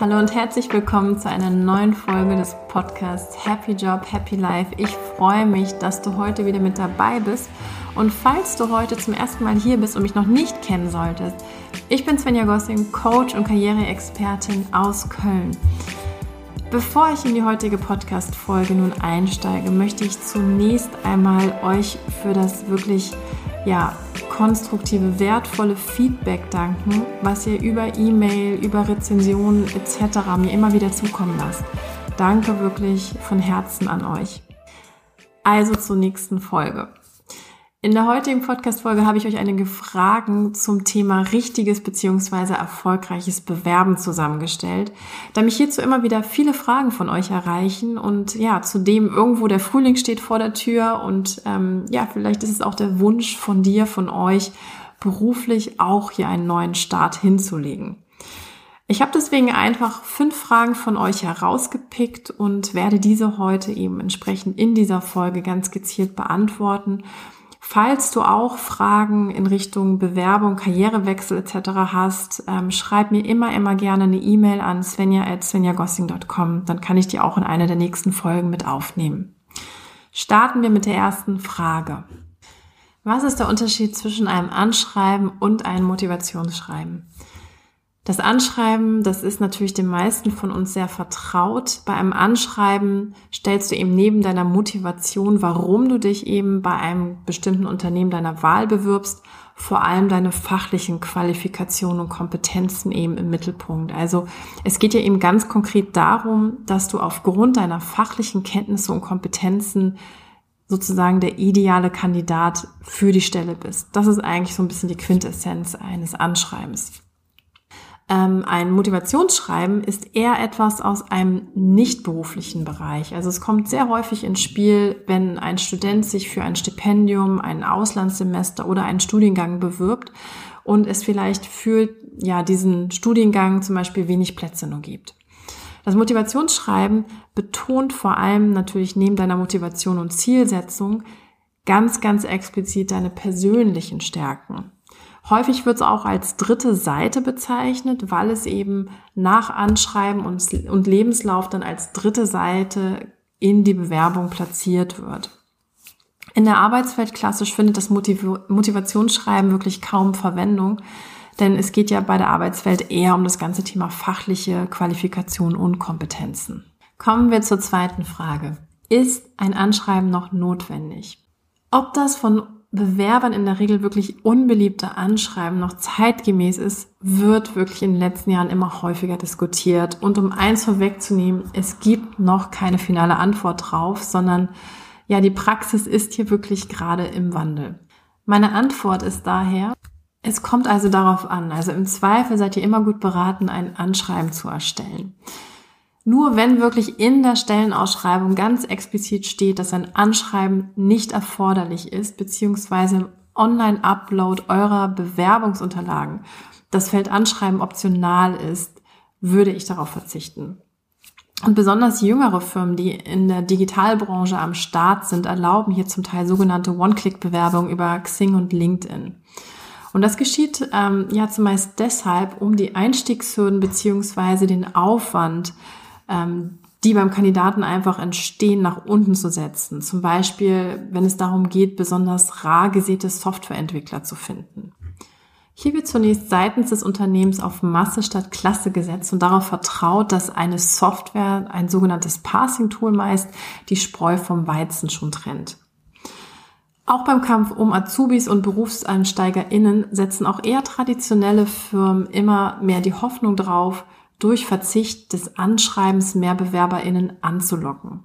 Hallo und herzlich willkommen zu einer neuen Folge des Podcasts Happy Job, Happy Life. Ich freue mich, dass du heute wieder mit dabei bist. Und falls du heute zum ersten Mal hier bist und mich noch nicht kennen solltest, ich bin Svenja Gossing, Coach und Karriereexpertin aus Köln. Bevor ich in die heutige Podcast-Folge nun einsteige, möchte ich zunächst einmal euch für das wirklich ja, konstruktive, wertvolle Feedback danken, was ihr über E-Mail, über Rezensionen etc. mir immer wieder zukommen lasst. Danke wirklich von Herzen an euch. Also zur nächsten Folge. In der heutigen Podcast-Folge habe ich euch einige Fragen zum Thema richtiges bzw. erfolgreiches Bewerben zusammengestellt, da mich hierzu immer wieder viele Fragen von euch erreichen und ja, zudem irgendwo der Frühling steht vor der Tür und ähm, ja, vielleicht ist es auch der Wunsch von dir, von euch, beruflich auch hier einen neuen Start hinzulegen. Ich habe deswegen einfach fünf Fragen von euch herausgepickt und werde diese heute eben entsprechend in dieser Folge ganz gezielt beantworten Falls du auch Fragen in Richtung Bewerbung, Karrierewechsel etc. hast, ähm, schreib mir immer, immer gerne eine E-Mail an svenja.svenjagossing.com. Dann kann ich die auch in einer der nächsten Folgen mit aufnehmen. Starten wir mit der ersten Frage. Was ist der Unterschied zwischen einem Anschreiben und einem Motivationsschreiben? Das Anschreiben, das ist natürlich den meisten von uns sehr vertraut. Bei einem Anschreiben stellst du eben neben deiner Motivation, warum du dich eben bei einem bestimmten Unternehmen deiner Wahl bewirbst, vor allem deine fachlichen Qualifikationen und Kompetenzen eben im Mittelpunkt. Also es geht ja eben ganz konkret darum, dass du aufgrund deiner fachlichen Kenntnisse und Kompetenzen sozusagen der ideale Kandidat für die Stelle bist. Das ist eigentlich so ein bisschen die Quintessenz eines Anschreibens. Ähm, ein Motivationsschreiben ist eher etwas aus einem nicht beruflichen Bereich. Also es kommt sehr häufig ins Spiel, wenn ein Student sich für ein Stipendium, ein Auslandssemester oder einen Studiengang bewirbt und es vielleicht für ja, diesen Studiengang zum Beispiel wenig Plätze nur gibt. Das Motivationsschreiben betont vor allem natürlich neben deiner Motivation und Zielsetzung ganz, ganz explizit deine persönlichen Stärken. Häufig wird es auch als dritte Seite bezeichnet, weil es eben nach Anschreiben und, und Lebenslauf dann als dritte Seite in die Bewerbung platziert wird. In der Arbeitswelt klassisch findet das Motiv Motivationsschreiben wirklich kaum Verwendung, denn es geht ja bei der Arbeitswelt eher um das ganze Thema fachliche Qualifikation und Kompetenzen. Kommen wir zur zweiten Frage. Ist ein Anschreiben noch notwendig? Ob das von Bewerbern in der Regel wirklich unbeliebte Anschreiben noch zeitgemäß ist, wird wirklich in den letzten Jahren immer häufiger diskutiert. Und um eins vorwegzunehmen, es gibt noch keine finale Antwort drauf, sondern ja, die Praxis ist hier wirklich gerade im Wandel. Meine Antwort ist daher, es kommt also darauf an. Also im Zweifel seid ihr immer gut beraten, ein Anschreiben zu erstellen. Nur wenn wirklich in der Stellenausschreibung ganz explizit steht, dass ein Anschreiben nicht erforderlich ist, beziehungsweise im Online-Upload eurer Bewerbungsunterlagen das Feld Anschreiben optional ist, würde ich darauf verzichten. Und besonders jüngere Firmen, die in der Digitalbranche am Start sind, erlauben hier zum Teil sogenannte One-Click-Bewerbungen über Xing und LinkedIn. Und das geschieht ähm, ja zumeist deshalb, um die Einstiegshürden beziehungsweise den Aufwand ähm, die beim Kandidaten einfach entstehen, nach unten zu setzen. Zum Beispiel, wenn es darum geht, besonders rar gesäte Softwareentwickler zu finden. Hier wird zunächst seitens des Unternehmens auf Masse statt Klasse gesetzt und darauf vertraut, dass eine Software, ein sogenanntes Passing-Tool meist, die Spreu vom Weizen schon trennt. Auch beim Kampf um Azubis und BerufseinsteigerInnen setzen auch eher traditionelle Firmen immer mehr die Hoffnung drauf, durch Verzicht des Anschreibens mehr BewerberInnen anzulocken.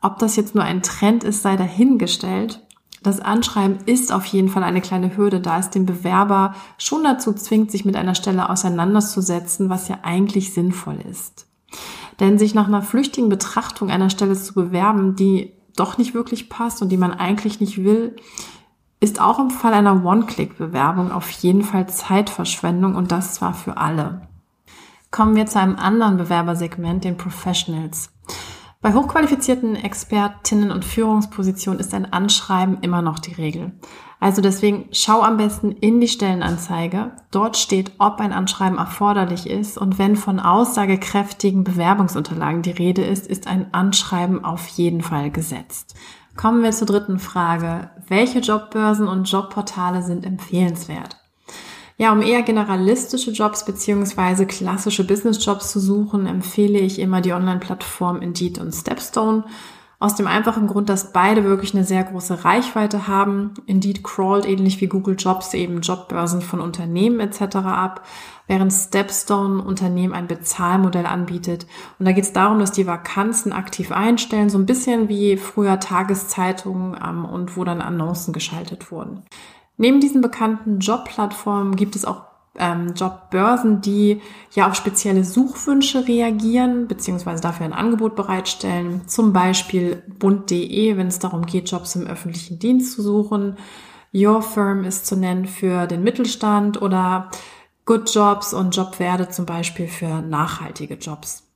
Ob das jetzt nur ein Trend ist, sei dahingestellt. Das Anschreiben ist auf jeden Fall eine kleine Hürde, da es den Bewerber schon dazu zwingt, sich mit einer Stelle auseinanderzusetzen, was ja eigentlich sinnvoll ist. Denn sich nach einer flüchtigen Betrachtung einer Stelle zu bewerben, die doch nicht wirklich passt und die man eigentlich nicht will, ist auch im Fall einer One-Click-Bewerbung auf jeden Fall Zeitverschwendung und das zwar für alle. Kommen wir zu einem anderen Bewerbersegment, den Professionals. Bei hochqualifizierten Expertinnen und Führungspositionen ist ein Anschreiben immer noch die Regel. Also deswegen schau am besten in die Stellenanzeige. Dort steht, ob ein Anschreiben erforderlich ist und wenn von aussagekräftigen Bewerbungsunterlagen die Rede ist, ist ein Anschreiben auf jeden Fall gesetzt. Kommen wir zur dritten Frage. Welche Jobbörsen und Jobportale sind empfehlenswert? Ja, um eher generalistische Jobs beziehungsweise klassische Business-Jobs zu suchen, empfehle ich immer die Online-Plattform Indeed und Stepstone. Aus dem einfachen Grund, dass beide wirklich eine sehr große Reichweite haben. Indeed crawlt ähnlich wie Google Jobs eben Jobbörsen von Unternehmen etc. ab, während Stepstone Unternehmen ein Bezahlmodell anbietet. Und da geht es darum, dass die Vakanzen aktiv einstellen, so ein bisschen wie früher Tageszeitungen ähm, und wo dann Annoncen geschaltet wurden. Neben diesen bekannten Jobplattformen gibt es auch ähm, Jobbörsen, die ja auf spezielle Suchwünsche reagieren, beziehungsweise dafür ein Angebot bereitstellen. Zum Beispiel bund.de, wenn es darum geht, Jobs im öffentlichen Dienst zu suchen. Your Firm ist zu nennen für den Mittelstand oder Good Jobs und Jobwerde zum Beispiel für nachhaltige Jobs.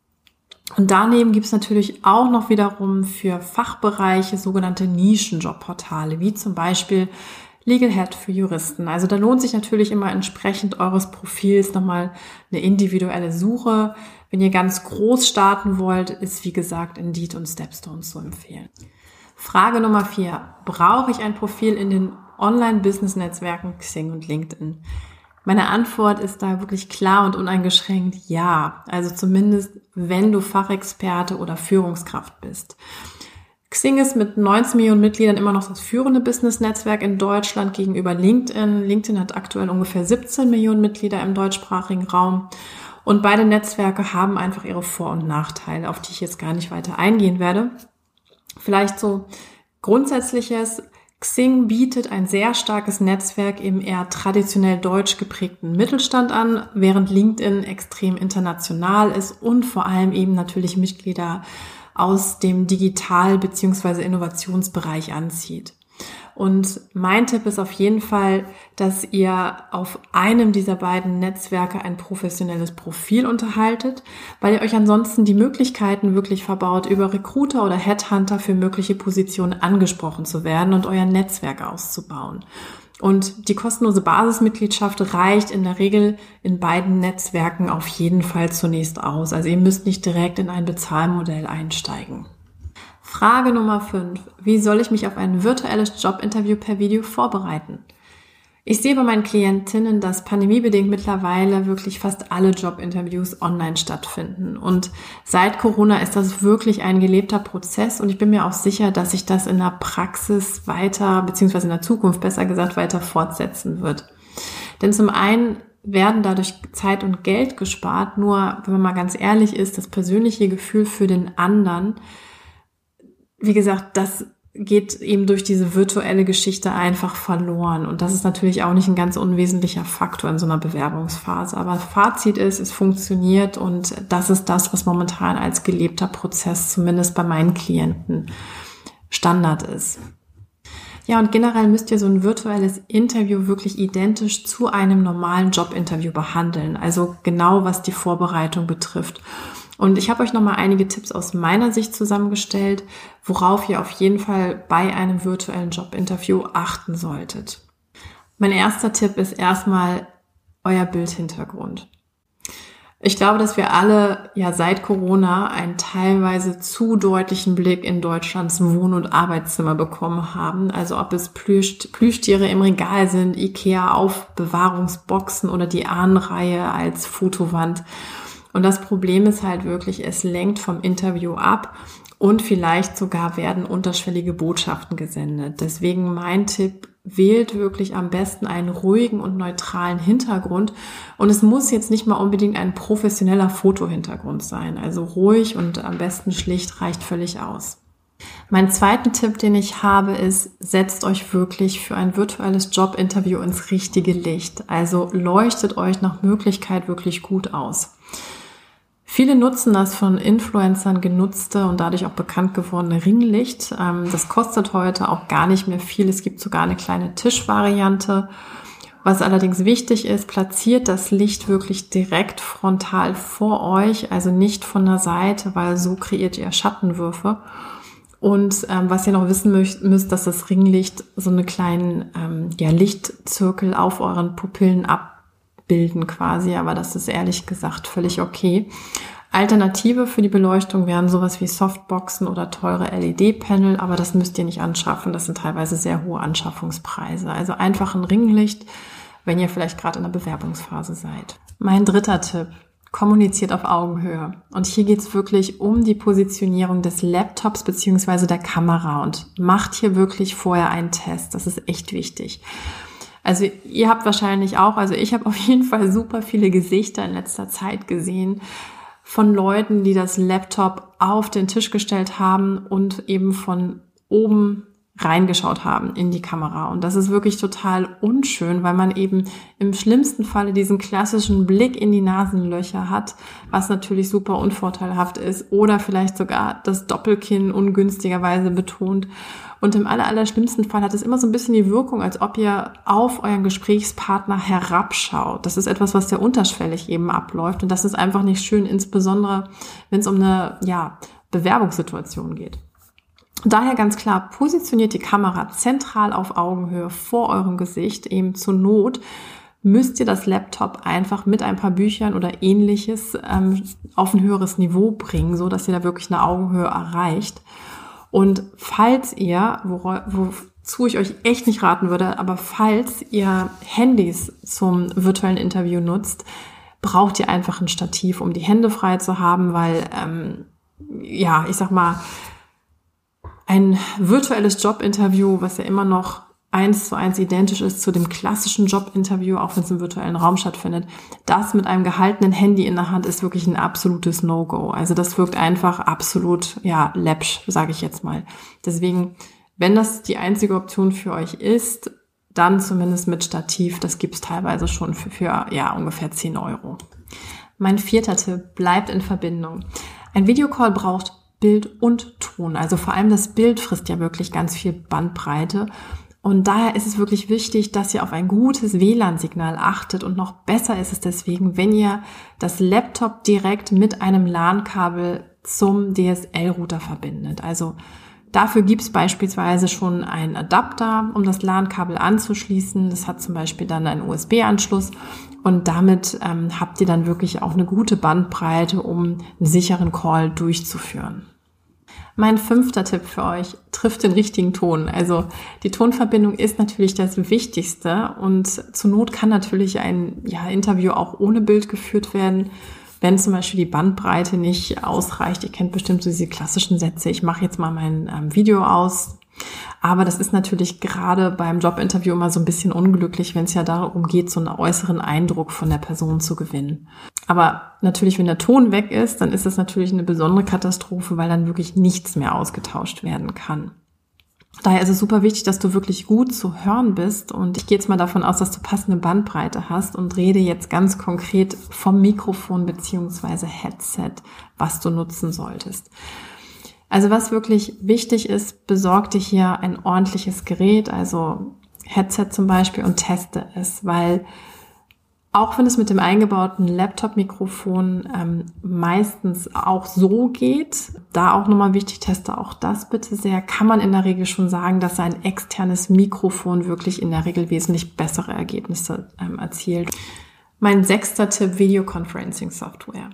Und daneben gibt es natürlich auch noch wiederum für Fachbereiche sogenannte Nischenjobportale, wie zum Beispiel Legal Head für Juristen. Also da lohnt sich natürlich immer entsprechend eures Profils nochmal eine individuelle Suche. Wenn ihr ganz groß starten wollt, ist wie gesagt Indeed und Stepstone zu empfehlen. Frage Nummer vier. Brauche ich ein Profil in den Online-Business-Netzwerken Xing und LinkedIn? Meine Antwort ist da wirklich klar und uneingeschränkt ja. Also zumindest, wenn du Fachexperte oder Führungskraft bist. Xing ist mit 19 Millionen Mitgliedern immer noch das führende Business-Netzwerk in Deutschland gegenüber LinkedIn. LinkedIn hat aktuell ungefähr 17 Millionen Mitglieder im deutschsprachigen Raum. Und beide Netzwerke haben einfach ihre Vor- und Nachteile, auf die ich jetzt gar nicht weiter eingehen werde. Vielleicht so grundsätzliches. Xing bietet ein sehr starkes Netzwerk im eher traditionell deutsch geprägten Mittelstand an, während LinkedIn extrem international ist und vor allem eben natürlich Mitglieder aus dem Digital- bzw. Innovationsbereich anzieht. Und mein Tipp ist auf jeden Fall, dass ihr auf einem dieser beiden Netzwerke ein professionelles Profil unterhaltet, weil ihr euch ansonsten die Möglichkeiten wirklich verbaut, über Recruiter oder Headhunter für mögliche Positionen angesprochen zu werden und euer Netzwerk auszubauen. Und die kostenlose Basismitgliedschaft reicht in der Regel in beiden Netzwerken auf jeden Fall zunächst aus. Also ihr müsst nicht direkt in ein Bezahlmodell einsteigen. Frage Nummer 5. Wie soll ich mich auf ein virtuelles Jobinterview per Video vorbereiten? Ich sehe bei meinen Klientinnen, dass pandemiebedingt mittlerweile wirklich fast alle Jobinterviews online stattfinden. Und seit Corona ist das wirklich ein gelebter Prozess und ich bin mir auch sicher, dass sich das in der Praxis weiter, beziehungsweise in der Zukunft besser gesagt, weiter fortsetzen wird. Denn zum einen werden dadurch Zeit und Geld gespart, nur wenn man mal ganz ehrlich ist, das persönliche Gefühl für den anderen, wie gesagt, das geht eben durch diese virtuelle Geschichte einfach verloren. Und das ist natürlich auch nicht ein ganz unwesentlicher Faktor in so einer Bewerbungsphase. Aber Fazit ist, es funktioniert und das ist das, was momentan als gelebter Prozess zumindest bei meinen Klienten Standard ist. Ja, und generell müsst ihr so ein virtuelles Interview wirklich identisch zu einem normalen Jobinterview behandeln. Also genau was die Vorbereitung betrifft. Und ich habe euch nochmal einige Tipps aus meiner Sicht zusammengestellt, worauf ihr auf jeden Fall bei einem virtuellen Jobinterview achten solltet. Mein erster Tipp ist erstmal euer Bildhintergrund. Ich glaube, dass wir alle ja seit Corona einen teilweise zu deutlichen Blick in Deutschlands Wohn- und Arbeitszimmer bekommen haben. Also ob es Plüsch, Plüschtiere im Regal sind, Ikea-Aufbewahrungsboxen oder die Ahnenreihe als Fotowand. Und das Problem ist halt wirklich, es lenkt vom Interview ab und vielleicht sogar werden unterschwellige Botschaften gesendet. Deswegen mein Tipp, wählt wirklich am besten einen ruhigen und neutralen Hintergrund. Und es muss jetzt nicht mal unbedingt ein professioneller Fotohintergrund sein. Also ruhig und am besten schlicht reicht völlig aus. Mein zweiten Tipp, den ich habe, ist, setzt euch wirklich für ein virtuelles Jobinterview ins richtige Licht. Also leuchtet euch nach Möglichkeit wirklich gut aus. Viele nutzen das von Influencern genutzte und dadurch auch bekannt gewordene Ringlicht. Ähm, das kostet heute auch gar nicht mehr viel. Es gibt sogar eine kleine Tischvariante. Was allerdings wichtig ist, platziert das Licht wirklich direkt frontal vor euch, also nicht von der Seite, weil so kreiert ihr Schattenwürfe. Und ähm, was ihr noch wissen müsst, dass das Ringlicht so eine kleinen ähm, ja, Lichtzirkel auf euren Pupillen abbilden quasi, aber das ist ehrlich gesagt völlig okay. Alternative für die Beleuchtung wären sowas wie Softboxen oder teure LED-Panel, aber das müsst ihr nicht anschaffen. Das sind teilweise sehr hohe Anschaffungspreise. Also einfach ein Ringlicht wenn ihr vielleicht gerade in der Bewerbungsphase seid. Mein dritter Tipp. Kommuniziert auf Augenhöhe. Und hier geht's wirklich um die Positionierung des Laptops beziehungsweise der Kamera und macht hier wirklich vorher einen Test. Das ist echt wichtig. Also ihr habt wahrscheinlich auch, also ich habe auf jeden Fall super viele Gesichter in letzter Zeit gesehen von Leuten, die das Laptop auf den Tisch gestellt haben und eben von oben reingeschaut haben in die Kamera. Und das ist wirklich total unschön, weil man eben im schlimmsten Falle diesen klassischen Blick in die Nasenlöcher hat, was natürlich super unvorteilhaft ist oder vielleicht sogar das Doppelkinn ungünstigerweise betont. Und im aller, aller schlimmsten Fall hat es immer so ein bisschen die Wirkung, als ob ihr auf euren Gesprächspartner herabschaut. Das ist etwas, was sehr unterschwellig eben abläuft. Und das ist einfach nicht schön, insbesondere wenn es um eine, ja, Bewerbungssituation geht. Daher ganz klar, positioniert die Kamera zentral auf Augenhöhe vor eurem Gesicht, eben zur Not müsst ihr das Laptop einfach mit ein paar Büchern oder ähnliches ähm, auf ein höheres Niveau bringen, so dass ihr da wirklich eine Augenhöhe erreicht. Und falls ihr, wo, wozu ich euch echt nicht raten würde, aber falls ihr Handys zum virtuellen Interview nutzt, braucht ihr einfach ein Stativ, um die Hände frei zu haben, weil ähm, ja, ich sag mal, ein virtuelles Jobinterview, was ja immer noch eins zu eins identisch ist zu dem klassischen Jobinterview, auch wenn es im virtuellen Raum stattfindet, das mit einem gehaltenen Handy in der Hand ist wirklich ein absolutes No-Go. Also das wirkt einfach absolut, ja, läppsch, sage ich jetzt mal. Deswegen, wenn das die einzige Option für euch ist, dann zumindest mit Stativ. Das gibt's teilweise schon für, für ja, ungefähr 10 Euro. Mein vierter Tipp, bleibt in Verbindung. Ein Videocall braucht Bild und Ton. Also vor allem das Bild frisst ja wirklich ganz viel Bandbreite. Und daher ist es wirklich wichtig, dass ihr auf ein gutes WLAN-Signal achtet. Und noch besser ist es deswegen, wenn ihr das Laptop direkt mit einem LAN-Kabel zum DSL-Router verbindet. Also dafür gibt es beispielsweise schon einen Adapter, um das LAN-Kabel anzuschließen. Das hat zum Beispiel dann einen USB-Anschluss. Und damit ähm, habt ihr dann wirklich auch eine gute Bandbreite, um einen sicheren Call durchzuführen. Mein fünfter Tipp für euch, trifft den richtigen Ton. Also die Tonverbindung ist natürlich das Wichtigste und zur Not kann natürlich ein ja, Interview auch ohne Bild geführt werden, wenn zum Beispiel die Bandbreite nicht ausreicht. Ihr kennt bestimmt so diese klassischen Sätze, ich mache jetzt mal mein ähm, Video aus, aber das ist natürlich gerade beim Jobinterview immer so ein bisschen unglücklich, wenn es ja darum geht, so einen äußeren Eindruck von der Person zu gewinnen. Aber natürlich, wenn der Ton weg ist, dann ist das natürlich eine besondere Katastrophe, weil dann wirklich nichts mehr ausgetauscht werden kann. Daher ist es super wichtig, dass du wirklich gut zu hören bist. Und ich gehe jetzt mal davon aus, dass du passende Bandbreite hast und rede jetzt ganz konkret vom Mikrofon beziehungsweise Headset, was du nutzen solltest. Also was wirklich wichtig ist, besorg dir hier ein ordentliches Gerät, also Headset zum Beispiel und teste es, weil auch wenn es mit dem eingebauten Laptop-Mikrofon ähm, meistens auch so geht, da auch nochmal wichtig, teste auch das bitte sehr, kann man in der Regel schon sagen, dass ein externes Mikrofon wirklich in der Regel wesentlich bessere Ergebnisse ähm, erzielt. Mein sechster Tipp, Videoconferencing Software.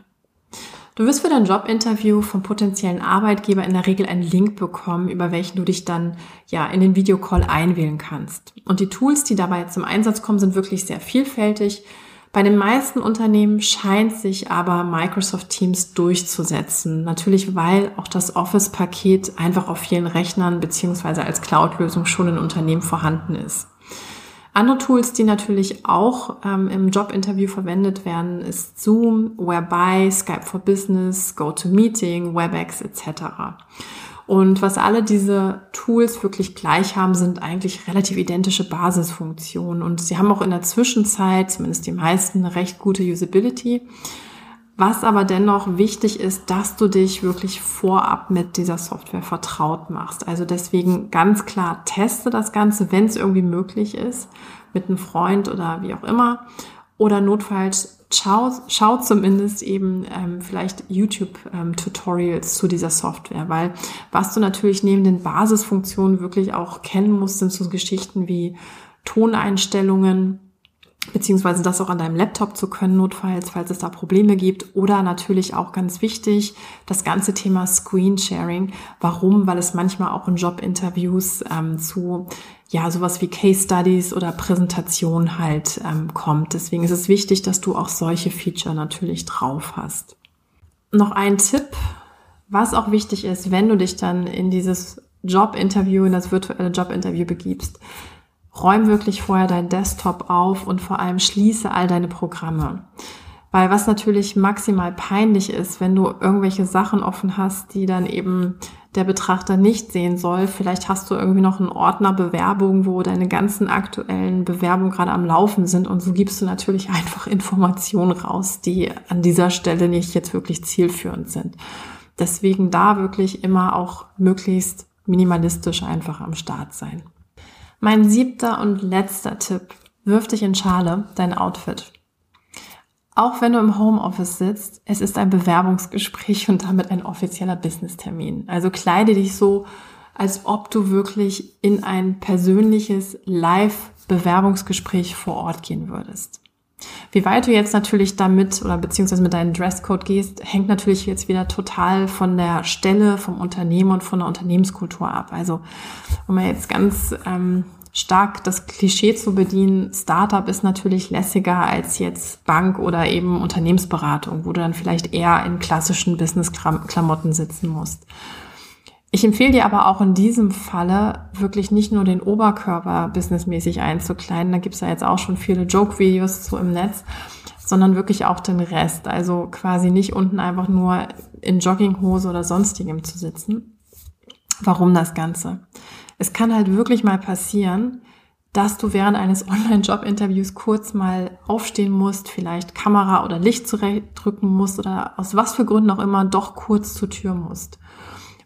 Du wirst für dein Jobinterview vom potenziellen Arbeitgeber in der Regel einen Link bekommen, über welchen du dich dann ja in den Videocall einwählen kannst. Und die Tools, die dabei zum Einsatz kommen, sind wirklich sehr vielfältig. Bei den meisten Unternehmen scheint sich aber Microsoft Teams durchzusetzen. Natürlich, weil auch das Office-Paket einfach auf vielen Rechnern beziehungsweise als Cloud-Lösung schon in Unternehmen vorhanden ist. Andere Tools, die natürlich auch ähm, im Jobinterview verwendet werden, ist Zoom, Whereby, Skype for Business, GoToMeeting, WebEx etc. Und was alle diese Tools wirklich gleich haben, sind eigentlich relativ identische Basisfunktionen. Und sie haben auch in der Zwischenzeit, zumindest die meisten, eine recht gute Usability. Was aber dennoch wichtig ist, dass du dich wirklich vorab mit dieser Software vertraut machst. Also deswegen ganz klar teste das Ganze, wenn es irgendwie möglich ist. mit einem Freund oder wie auch immer. Oder notfalls schau, schau zumindest eben ähm, vielleicht YouTube-Tutorials ähm, zu dieser Software, weil was du natürlich neben den Basisfunktionen wirklich auch kennen musst, sind so Geschichten wie Toneinstellungen, beziehungsweise das auch an deinem Laptop zu können, notfalls, falls es da Probleme gibt. Oder natürlich auch ganz wichtig, das ganze Thema Screensharing. Warum? Weil es manchmal auch in Jobinterviews ähm, zu ja sowas wie Case Studies oder Präsentationen halt ähm, kommt. Deswegen ist es wichtig, dass du auch solche Feature natürlich drauf hast. Noch ein Tipp, was auch wichtig ist, wenn du dich dann in dieses Jobinterview, in das virtuelle Jobinterview begibst räum wirklich vorher dein Desktop auf und vor allem schließe all deine Programme. Weil was natürlich maximal peinlich ist, wenn du irgendwelche Sachen offen hast, die dann eben der Betrachter nicht sehen soll. Vielleicht hast du irgendwie noch einen Ordner Bewerbung, wo deine ganzen aktuellen Bewerbungen gerade am Laufen sind und so gibst du natürlich einfach Informationen raus, die an dieser Stelle nicht jetzt wirklich zielführend sind. Deswegen da wirklich immer auch möglichst minimalistisch einfach am Start sein. Mein siebter und letzter Tipp. Wirf dich in Schale, dein Outfit. Auch wenn du im Homeoffice sitzt, es ist ein Bewerbungsgespräch und damit ein offizieller Business-Termin. Also kleide dich so, als ob du wirklich in ein persönliches Live-Bewerbungsgespräch vor Ort gehen würdest. Wie weit du jetzt natürlich damit oder beziehungsweise mit deinem Dresscode gehst, hängt natürlich jetzt wieder total von der Stelle, vom Unternehmen und von der Unternehmenskultur ab. Also um mal jetzt ganz ähm, stark das Klischee zu bedienen, Startup ist natürlich lässiger als jetzt Bank oder eben Unternehmensberatung, wo du dann vielleicht eher in klassischen Business-Klamotten sitzen musst. Ich empfehle dir aber auch in diesem Falle wirklich nicht nur den Oberkörper businessmäßig einzukleiden, da gibt's ja jetzt auch schon viele Joke-Videos zu im Netz, sondern wirklich auch den Rest. Also quasi nicht unten einfach nur in Jogginghose oder sonstigem zu sitzen. Warum das Ganze? Es kann halt wirklich mal passieren, dass du während eines Online-Job-Interviews kurz mal aufstehen musst, vielleicht Kamera oder Licht zurückdrücken musst oder aus was für Gründen auch immer doch kurz zur Tür musst.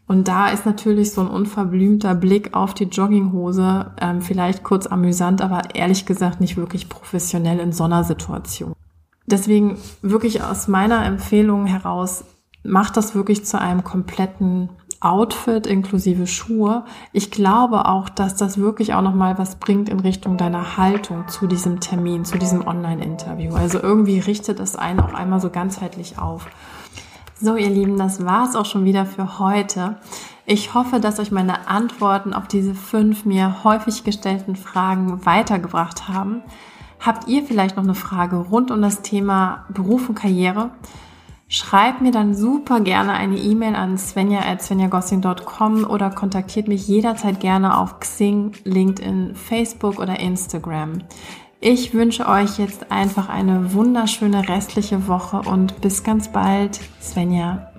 Und da ist natürlich so ein unverblümter Blick auf die Jogginghose ähm, vielleicht kurz amüsant, aber ehrlich gesagt nicht wirklich professionell in so einer Situation. Deswegen wirklich aus meiner Empfehlung heraus, mach das wirklich zu einem kompletten Outfit inklusive Schuhe. Ich glaube auch, dass das wirklich auch noch mal was bringt in Richtung deiner Haltung zu diesem Termin, zu diesem Online-Interview. Also irgendwie richtet es einen auch einmal so ganzheitlich auf. So, ihr Lieben, das war's auch schon wieder für heute. Ich hoffe, dass euch meine Antworten auf diese fünf mir häufig gestellten Fragen weitergebracht haben. Habt ihr vielleicht noch eine Frage rund um das Thema Beruf und Karriere? Schreibt mir dann super gerne eine E-Mail an svenja.svenjagossing.com oder kontaktiert mich jederzeit gerne auf Xing, LinkedIn, Facebook oder Instagram. Ich wünsche euch jetzt einfach eine wunderschöne restliche Woche und bis ganz bald, Svenja.